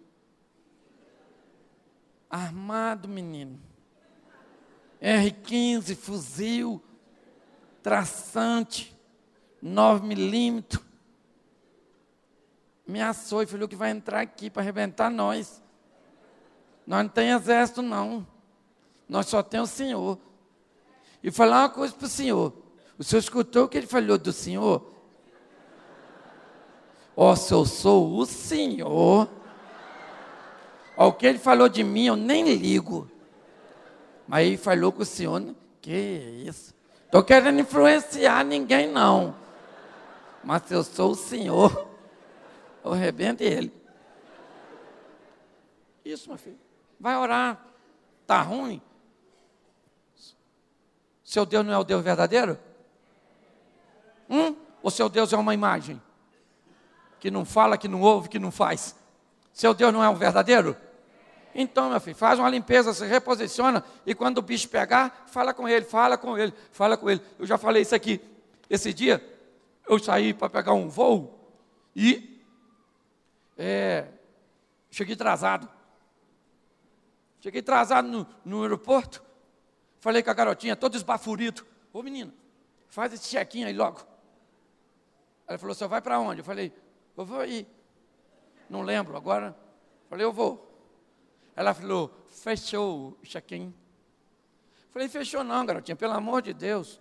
Armado, menino. R15, fuzil, traçante, 9 milímetros. Me ameaçou e falou que vai entrar aqui para arrebentar nós. Nós não temos exército, não. Nós só temos o Senhor. E falar uma coisa para o Senhor. O Senhor escutou o que ele falou do Senhor? Ó, oh, se eu sou o Senhor, ó, o que ele falou de mim, eu nem ligo. Mas ele falou com o Senhor, que isso? Estou querendo influenciar ninguém, não. Mas se eu sou o Senhor, eu arrebento ele. Isso, meu filho. Vai orar. Está ruim? Seu Deus não é o Deus verdadeiro? Hum? Ou seu Deus é uma imagem? Que não fala, que não ouve, que não faz? Seu Deus não é um verdadeiro? Então, meu filho, faz uma limpeza, se reposiciona e quando o bicho pegar, fala com ele, fala com ele, fala com ele. Eu já falei isso aqui. Esse dia, eu saí para pegar um voo e é, cheguei atrasado. Cheguei atrasado no, no aeroporto. Falei com a garotinha, todo esbaforido. Ô menino, faz esse chequinho aí logo. Ela falou, você vai para onde? Eu falei, eu vou ir. Não lembro agora. Falei, eu vou. Ela falou, fechou o check-in. Falei, fechou não, garotinha, pelo amor de Deus.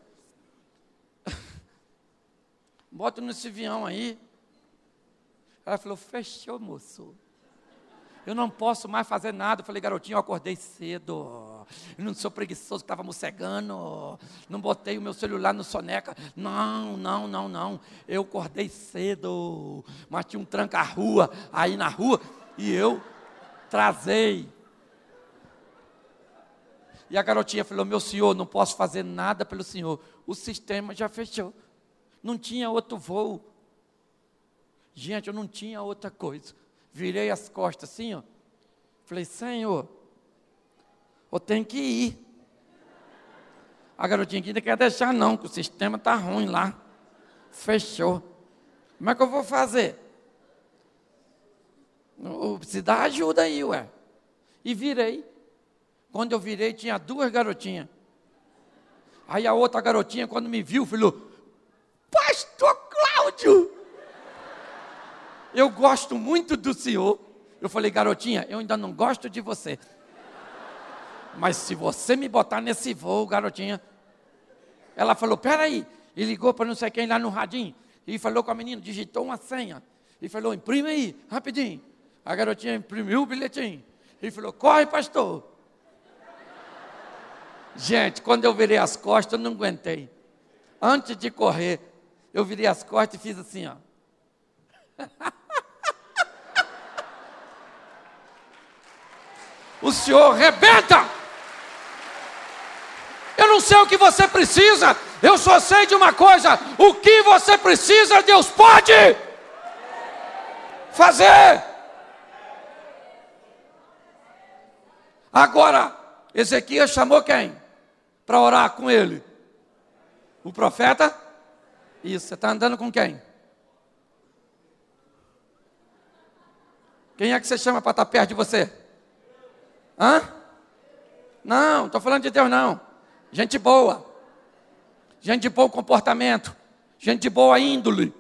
Bota nesse avião aí. Ela falou, fechou, moço. Eu não posso mais fazer nada. Eu falei, garotinho, eu acordei cedo. Eu não sou preguiçoso estava mocegando. Não botei o meu celular no soneca. Não, não, não, não. Eu acordei cedo. Mas tinha um tranca-rua aí na rua. E eu trazei. E a garotinha falou: Meu senhor, não posso fazer nada pelo senhor. O sistema já fechou. Não tinha outro voo. Gente, eu não tinha outra coisa virei as costas assim, ó. Falei, Senhor, eu tenho que ir. A garotinha aqui não quer deixar não, que o sistema está ruim lá. Fechou. Como é que eu vou fazer? Preciso dar ajuda aí, ué. E virei. Quando eu virei, tinha duas garotinhas. Aí a outra garotinha, quando me viu, falou: Pastor Cláudio! eu gosto muito do senhor. Eu falei, garotinha, eu ainda não gosto de você. Mas se você me botar nesse voo, garotinha. Ela falou, peraí. E ligou para não sei quem lá no radinho. E falou com a menina, digitou uma senha. E falou, imprime aí, rapidinho. A garotinha imprimiu o bilhetinho. E falou, corre, pastor. Gente, quando eu virei as costas, eu não aguentei. Antes de correr, eu virei as costas e fiz assim, ó. o Senhor rebenta. Eu não sei o que você precisa, eu só sei de uma coisa: o que você precisa, Deus pode fazer. Agora, Ezequias chamou quem? Para orar com ele? O profeta? Isso, você está andando com quem? Quem é que você chama para estar perto de você? Hã? Não, estou falando de Deus não. Gente boa. Gente de bom comportamento. Gente de boa índole.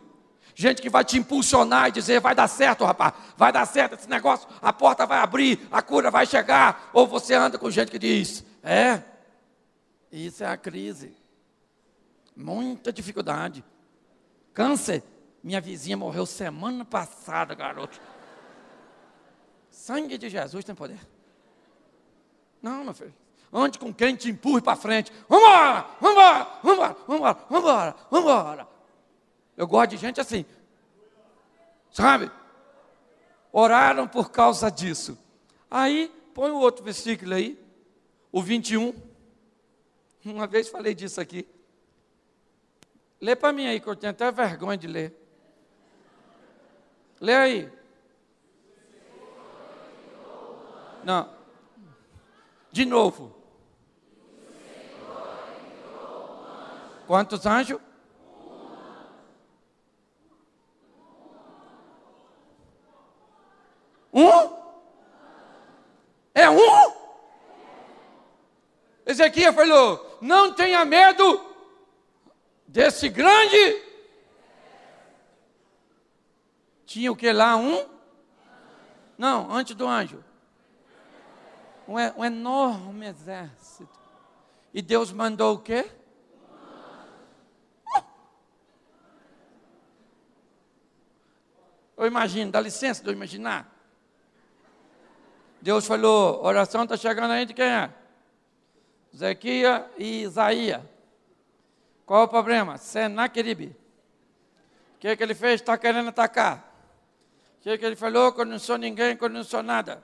Gente que vai te impulsionar e dizer, vai dar certo, rapaz. Vai dar certo esse negócio. A porta vai abrir, a cura vai chegar. Ou você anda com gente que diz, é. Isso é a crise. Muita dificuldade. Câncer. Minha vizinha morreu semana passada, garoto. Sangue de Jesus tem poder. Não, meu filho. Ande com quem te empurre para frente. Vambora, vambora, vambora, vambora, vambora, vambora. Eu gosto de gente assim. Sabe? Oraram por causa disso. Aí, põe o outro versículo aí. O 21. Uma vez falei disso aqui. Lê para mim aí, que eu tenho até vergonha de ler. Lê aí. Não. De novo. Quantos anjos? Um? É um? Ezequiel falou: não tenha medo desse grande. Tinha o que lá? Um? Não, antes do anjo um, um enorme exército. E Deus mandou o quê? Eu imagino, dá licença de eu imaginar. Deus falou, oração está chegando aí de quem é? Zequias e Isaías. Qual é o problema? Senaqueribe. O que, que ele fez? Está querendo atacar. O que, que ele falou? Que eu não sou ninguém, que eu não sou nada.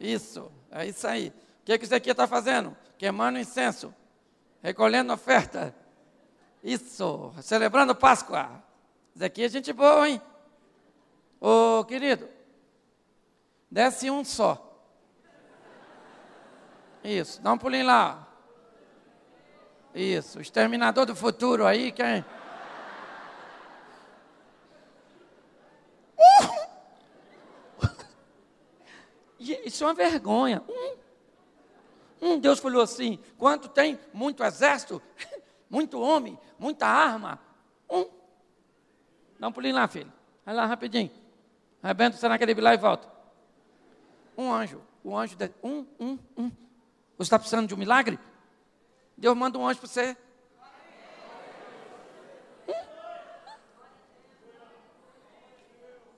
Isso, é isso aí. O que, que isso aqui está fazendo? Queimando incenso, recolhendo oferta. Isso, celebrando Páscoa. Isso aqui é gente boa, hein? Ô querido, desce um só. Isso, dá um pulinho lá. Isso, o exterminador do futuro aí, quem? Isso é uma vergonha. Hum. Hum, Deus falou assim: quanto tem muito exército, muito homem, muita arma. Um. Dá um pulinho lá, filho. Vai lá rapidinho. Arrebenta você naquele lá e volta. Um anjo. O anjo. De... Um, um, um. Você está precisando de um milagre? Deus manda um anjo para você.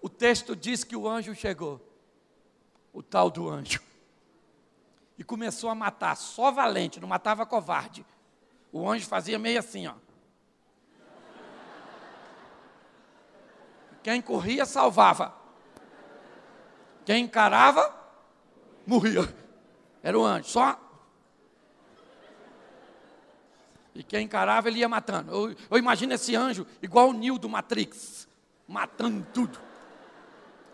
O texto diz que o anjo chegou, o tal do anjo, e começou a matar, só valente, não matava covarde. O anjo fazia meio assim, ó. Quem corria, salvava. Quem encarava, morria. Era o anjo, só. E quem encarava, ele ia matando. Eu, eu imagino esse anjo igual o Neo do Matrix, matando tudo.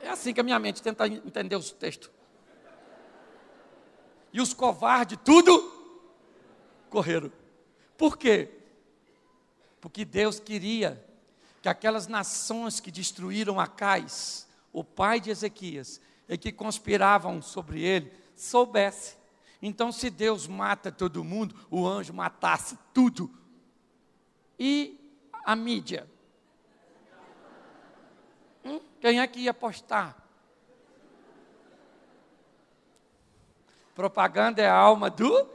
É assim que a minha mente tenta entender os textos. E os covardes, tudo correram. Por quê? Porque Deus queria que aquelas nações que destruíram Acais, o pai de Ezequias, e que conspiravam sobre ele, soubesse. Então, se Deus mata todo mundo, o anjo matasse tudo. E a mídia? Hum? Quem é que ia postar? Propaganda é a alma do.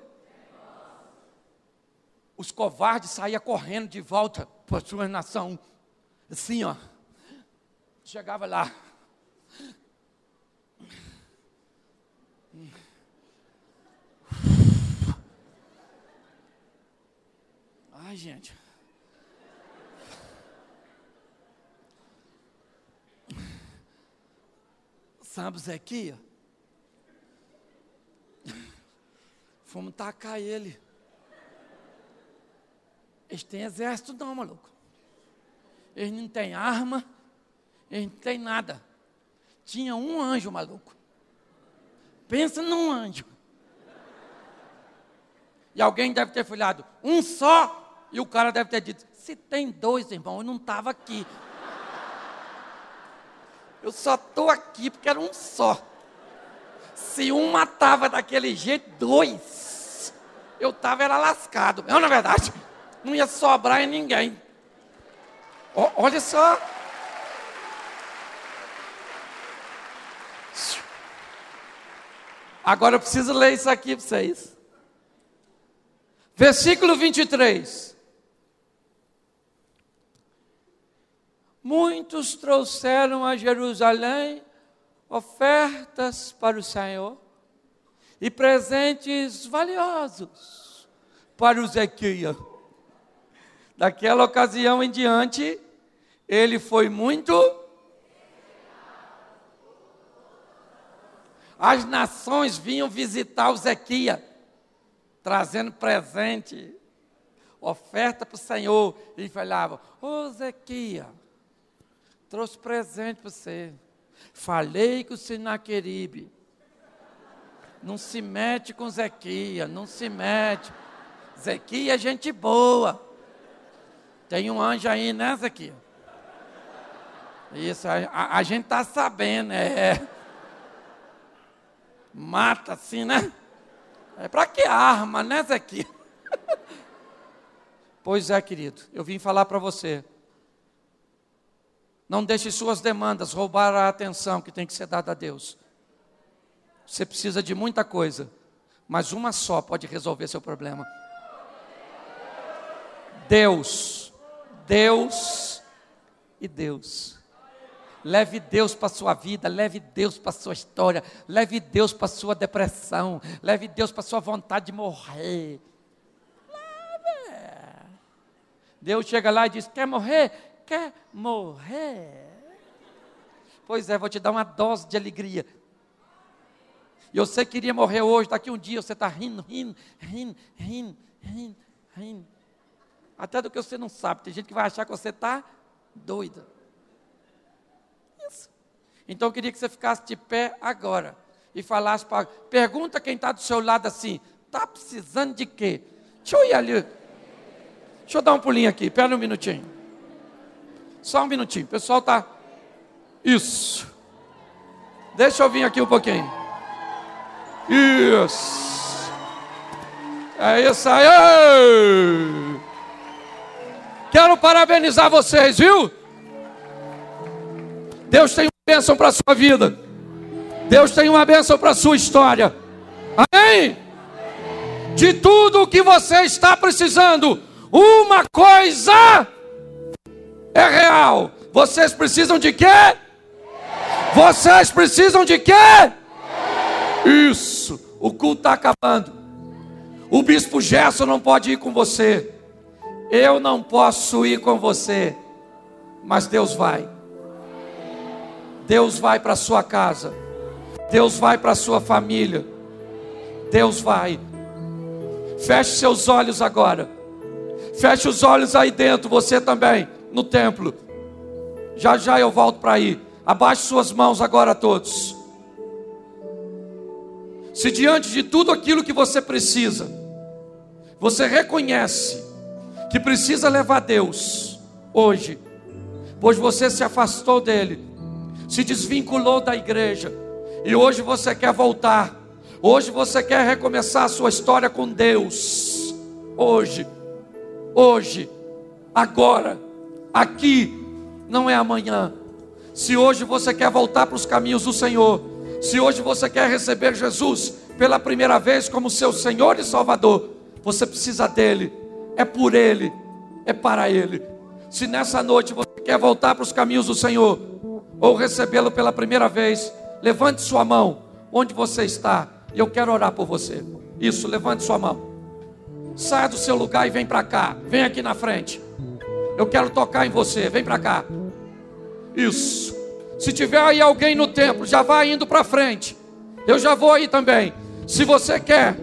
Os covardes saíam correndo de volta para sua nação. Assim, ó. Chegava lá. Ai, gente. Sabe Zequia? Fomos tacar ele. Eles têm exército não, maluco. Eles não têm arma, eles não têm nada. Tinha um anjo, maluco. Pensa num anjo. E alguém deve ter falado, um só. E o cara deve ter dito, se tem dois, irmão, eu não estava aqui. Eu só estou aqui porque era um só. Se um matava daquele jeito, dois. Eu estava era lascado. Não, na verdade, não ia sobrar em ninguém. O, olha só. Agora eu preciso ler isso aqui para vocês. Versículo 23. Muitos trouxeram a Jerusalém ofertas para o Senhor e presentes valiosos para o Zequia. Daquela ocasião em diante, ele foi muito. As nações vinham visitar o Zequia, trazendo presente, oferta para o Senhor, e falavam: Ô Zequia, trouxe presente para você. Falei com o Sinaqueribe. Não se mete com Zequia, não se mete. Zequia é gente boa. Tem um anjo aí, né, Zequia? Isso, a, a, a gente está sabendo, é. Mata assim, né? É para que arma, né, Zequia? pois é, querido, eu vim falar para você. Não deixe suas demandas roubar a atenção que tem que ser dada a Deus. Você precisa de muita coisa, mas uma só pode resolver seu problema. Deus, Deus e Deus. Leve Deus para a sua vida, leve Deus para a sua história, leve Deus para a sua depressão, leve Deus para a sua vontade de morrer. Deus chega lá e diz: Quer morrer? Quer morrer? Pois é, vou te dar uma dose de alegria. E você queria morrer hoje, daqui um dia você está rindo, rindo, rindo, rindo, rindo, rindo. Até do que você não sabe. Tem gente que vai achar que você está doida. Isso. Então eu queria que você ficasse de pé agora e falasse para. Pergunta quem está do seu lado assim: está precisando de quê? Deixa eu ir ali. Deixa eu dar um pulinho aqui, espera um minutinho. Só um minutinho, o pessoal tá. Isso. Deixa eu vir aqui um pouquinho. Isso. É isso aí. Quero parabenizar vocês, viu? Deus tem uma bênção para a sua vida. Deus tem uma bênção para a sua história. Amém? de tudo o que você está precisando, uma coisa é real. Vocês precisam de quê? Vocês precisam de quê? Isso. O culto está acabando. O bispo Gerson não pode ir com você. Eu não posso ir com você. Mas Deus vai. Deus vai para sua casa. Deus vai para sua família. Deus vai. Feche seus olhos agora. Feche os olhos aí dentro, você também, no templo. Já já eu volto para aí. Abaixe suas mãos agora todos. Se diante de tudo aquilo que você precisa, você reconhece que precisa levar Deus hoje, pois você se afastou dele, se desvinculou da igreja, e hoje você quer voltar, hoje você quer recomeçar a sua história com Deus, hoje, hoje, agora, aqui, não é amanhã. Se hoje você quer voltar para os caminhos do Senhor, se hoje você quer receber Jesus pela primeira vez como seu Senhor e Salvador, você precisa dele, é por ele, é para ele. Se nessa noite você quer voltar para os caminhos do Senhor, ou recebê-lo pela primeira vez, levante sua mão onde você está, e eu quero orar por você. Isso, levante sua mão. Saia do seu lugar e vem para cá, vem aqui na frente. Eu quero tocar em você, vem para cá. Isso. Se tiver aí alguém no templo, já vai indo para frente. Eu já vou aí também. Se você quer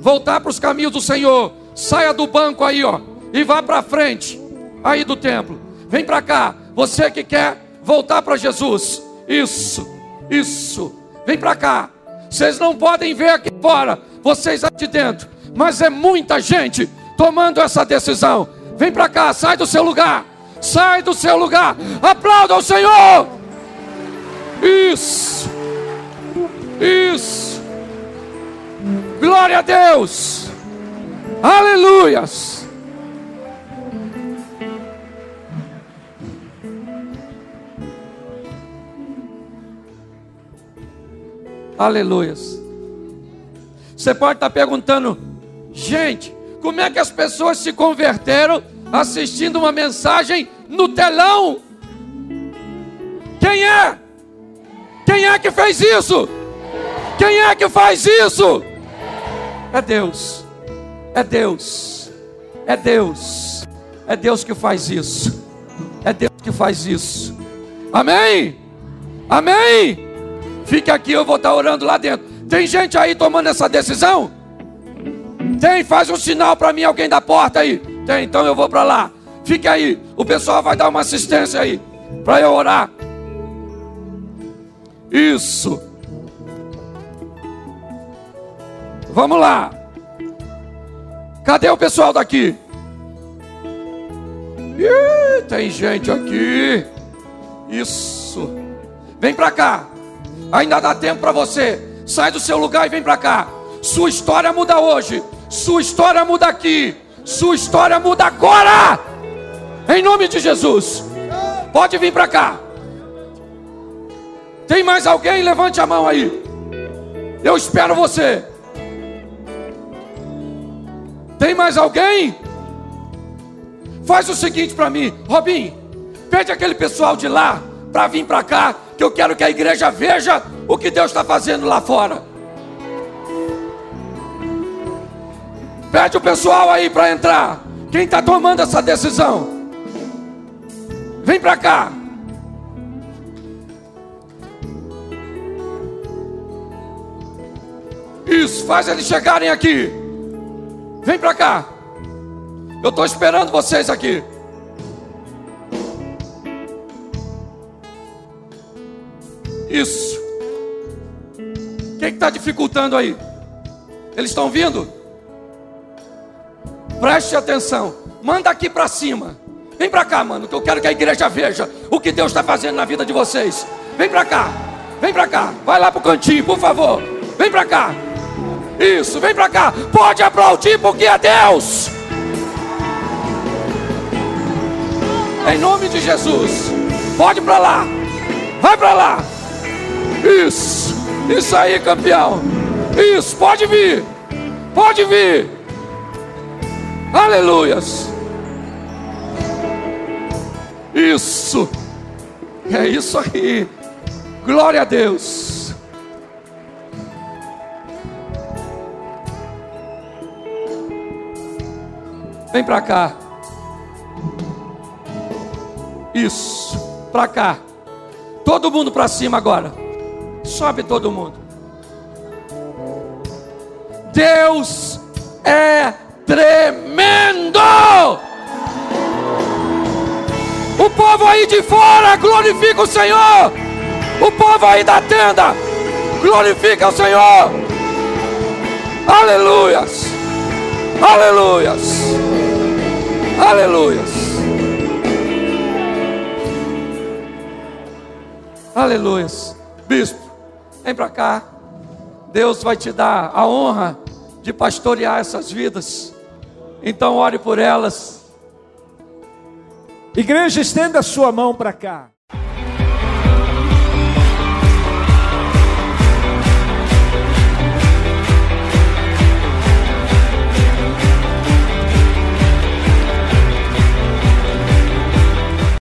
voltar para os caminhos do Senhor, saia do banco aí, ó, e vá para frente aí do templo. Vem para cá. Você que quer voltar para Jesus. Isso. Isso. Vem para cá. Vocês não podem ver aqui fora, vocês aqui dentro, mas é muita gente tomando essa decisão. Vem para cá, sai do seu lugar. Sai do seu lugar. Aplauda o Senhor. Isso. Isso. Glória a Deus. Aleluias. Aleluias. Você pode estar perguntando, gente, como é que as pessoas se converteram assistindo uma mensagem no telão? Quem é? Quem é que fez isso? Quem é que faz isso? É Deus. É Deus. É Deus. É Deus que faz isso. É Deus que faz isso. Amém? Amém? Fique aqui, eu vou estar orando lá dentro. Tem gente aí tomando essa decisão? Tem, faz um sinal para mim, alguém da porta aí. Tem, então eu vou para lá. Fique aí, o pessoal vai dar uma assistência aí, para eu orar. Isso. Vamos lá. Cadê o pessoal daqui? Ih, tem gente aqui. Isso. Vem para cá. Ainda dá tempo para você. Sai do seu lugar e vem para cá. Sua história muda hoje. Sua história muda aqui. Sua história muda agora. Em nome de Jesus. Pode vir para cá. Tem mais alguém? Levante a mão aí. Eu espero você. Tem mais alguém? Faz o seguinte para mim, Robin. Pede aquele pessoal de lá para vir para cá, que eu quero que a igreja veja o que Deus está fazendo lá fora. Pede o pessoal aí para entrar. Quem está tomando essa decisão? Vem para cá. Isso, faz eles chegarem aqui. Vem para cá. Eu estou esperando vocês aqui. Isso. Quem está dificultando aí? Eles estão vindo? Preste atenção. Manda aqui para cima. Vem para cá, mano, que eu quero que a igreja veja o que Deus está fazendo na vida de vocês. Vem para cá. Vem para cá. Vai lá pro cantinho, por favor. Vem para cá. Isso, vem para cá. Pode aplaudir porque é Deus. Em nome de Jesus. Pode para lá. Vai para lá. Isso. Isso aí, campeão. Isso, pode vir. Pode vir. Aleluias. Isso. É isso aí. Glória a Deus. Vem para cá. Isso. Para cá. Todo mundo para cima agora. Sobe todo mundo. Deus é tremendo. O povo aí de fora glorifica o Senhor. O povo aí da tenda glorifica o Senhor. Aleluias. Aleluias. Aleluias. Aleluias. Bispo, vem para cá. Deus vai te dar a honra de pastorear essas vidas. Então ore por elas. Igreja, estenda a sua mão para cá.